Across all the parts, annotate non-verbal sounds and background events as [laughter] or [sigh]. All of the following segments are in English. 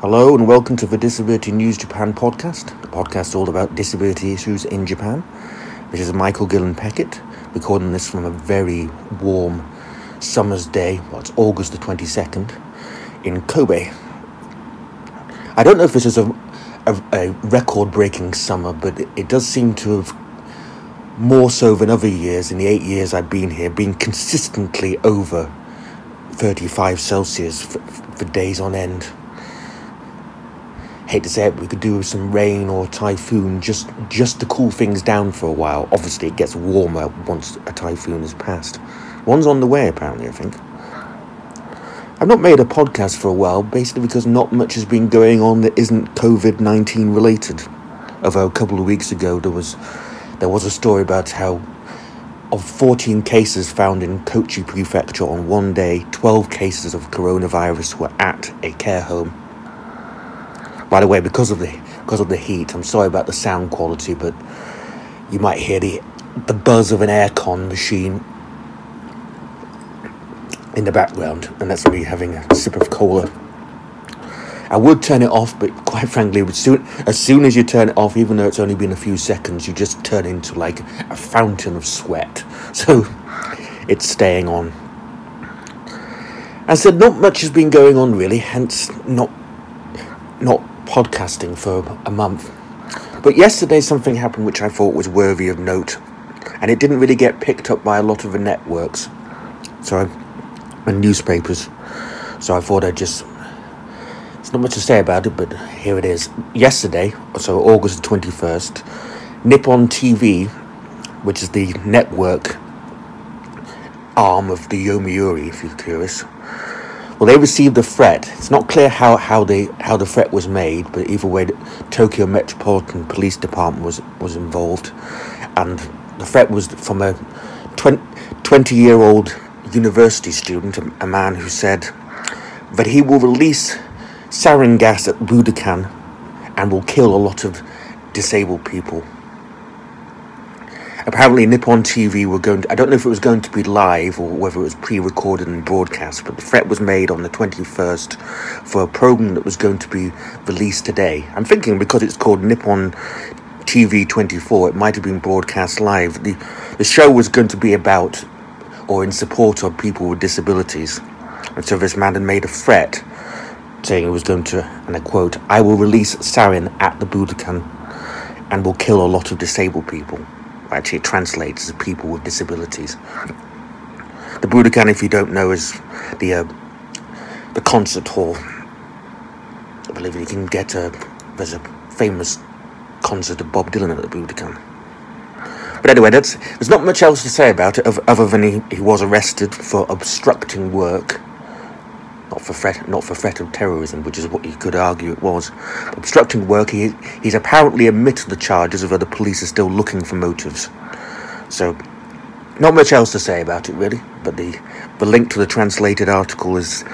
Hello and welcome to the Disability News Japan podcast, the podcast all about disability issues in Japan. This is Michael Gillen Peckett, recording this from a very warm summer's day, well, it's August the 22nd, in Kobe. I don't know if this is a, a, a record breaking summer, but it, it does seem to have, more so than other years, in the eight years I've been here, been consistently over 35 Celsius for, for days on end hate to say it, we could do with some rain or typhoon just just to cool things down for a while. Obviously, it gets warmer once a typhoon has passed. One's on the way, apparently, I think. I've not made a podcast for a while, basically because not much has been going on that isn't COVID nineteen related. Although a couple of weeks ago there was there was a story about how of 14 cases found in Kochi Prefecture on one day, 12 cases of coronavirus were at a care home by the way, because of the because of the heat, I'm sorry about the sound quality, but you might hear the the buzz of an aircon machine in the background, and that's me having a sip of cola. I would turn it off, but quite frankly, as soon, as soon as you turn it off, even though it's only been a few seconds, you just turn into like a fountain of sweat. [laughs] So it's staying on. I said not much has been going on really, hence not not podcasting for a month. But yesterday something happened which I thought was worthy of note, and it didn't really get picked up by a lot of the networks, so and newspapers. So I thought I'd just. It's not much to say about it, but here it is. Yesterday, so August twenty first, Nippon TV, which is the network arm of the Yomiuri, if you're curious well, they received a threat. It's not clear how, how the how the threat was made, but either way, the Tokyo Metropolitan Police Department was was involved, and the threat was from a 20 year old university student, a man who said that he will release sarin gas at Budokan and will kill a lot of disabled people apparently Nippon TV were going to, I don't know if it was going to be live or whether it was pre-recorded and broadcast, but the threat was made on the 21st for a program that was going to be released today. I'm thinking because it's called Nippon TV 24, it might have been broadcast live. The, the show was going to be about or in support of people with disabilities. And so this man had made a threat saying it was going to, and I quote, I will release sarin at the Budokan and will kill a lot of disabled people actually it translates as people with disabilities. The Budokan, if you don't know, is the uh, the concert hall. I believe you can get a there's a famous concert of Bob Dylan at the Budokan. But anyway, there's not much else to say about it other than he, he was arrested for obstructing work not for threat, not for threat of terrorism, which is what you could argue it was. Obstructing work, he, he's apparently admitted the charges, although the police are still looking for motives. So, not much else to say about it, really. But the the link to the translated article is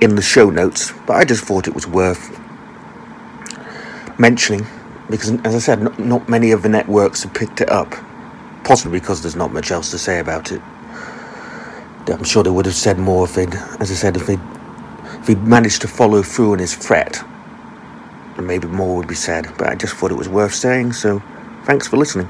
in the show notes. But I just thought it was worth mentioning because, as I said, not, not many of the networks have picked it up. Possibly because there's not much else to say about it. I'm sure they would have said more if they'd, as I said, if they'd he'd managed to follow through on his threat, And maybe more would be said. But I just thought it was worth saying, so thanks for listening.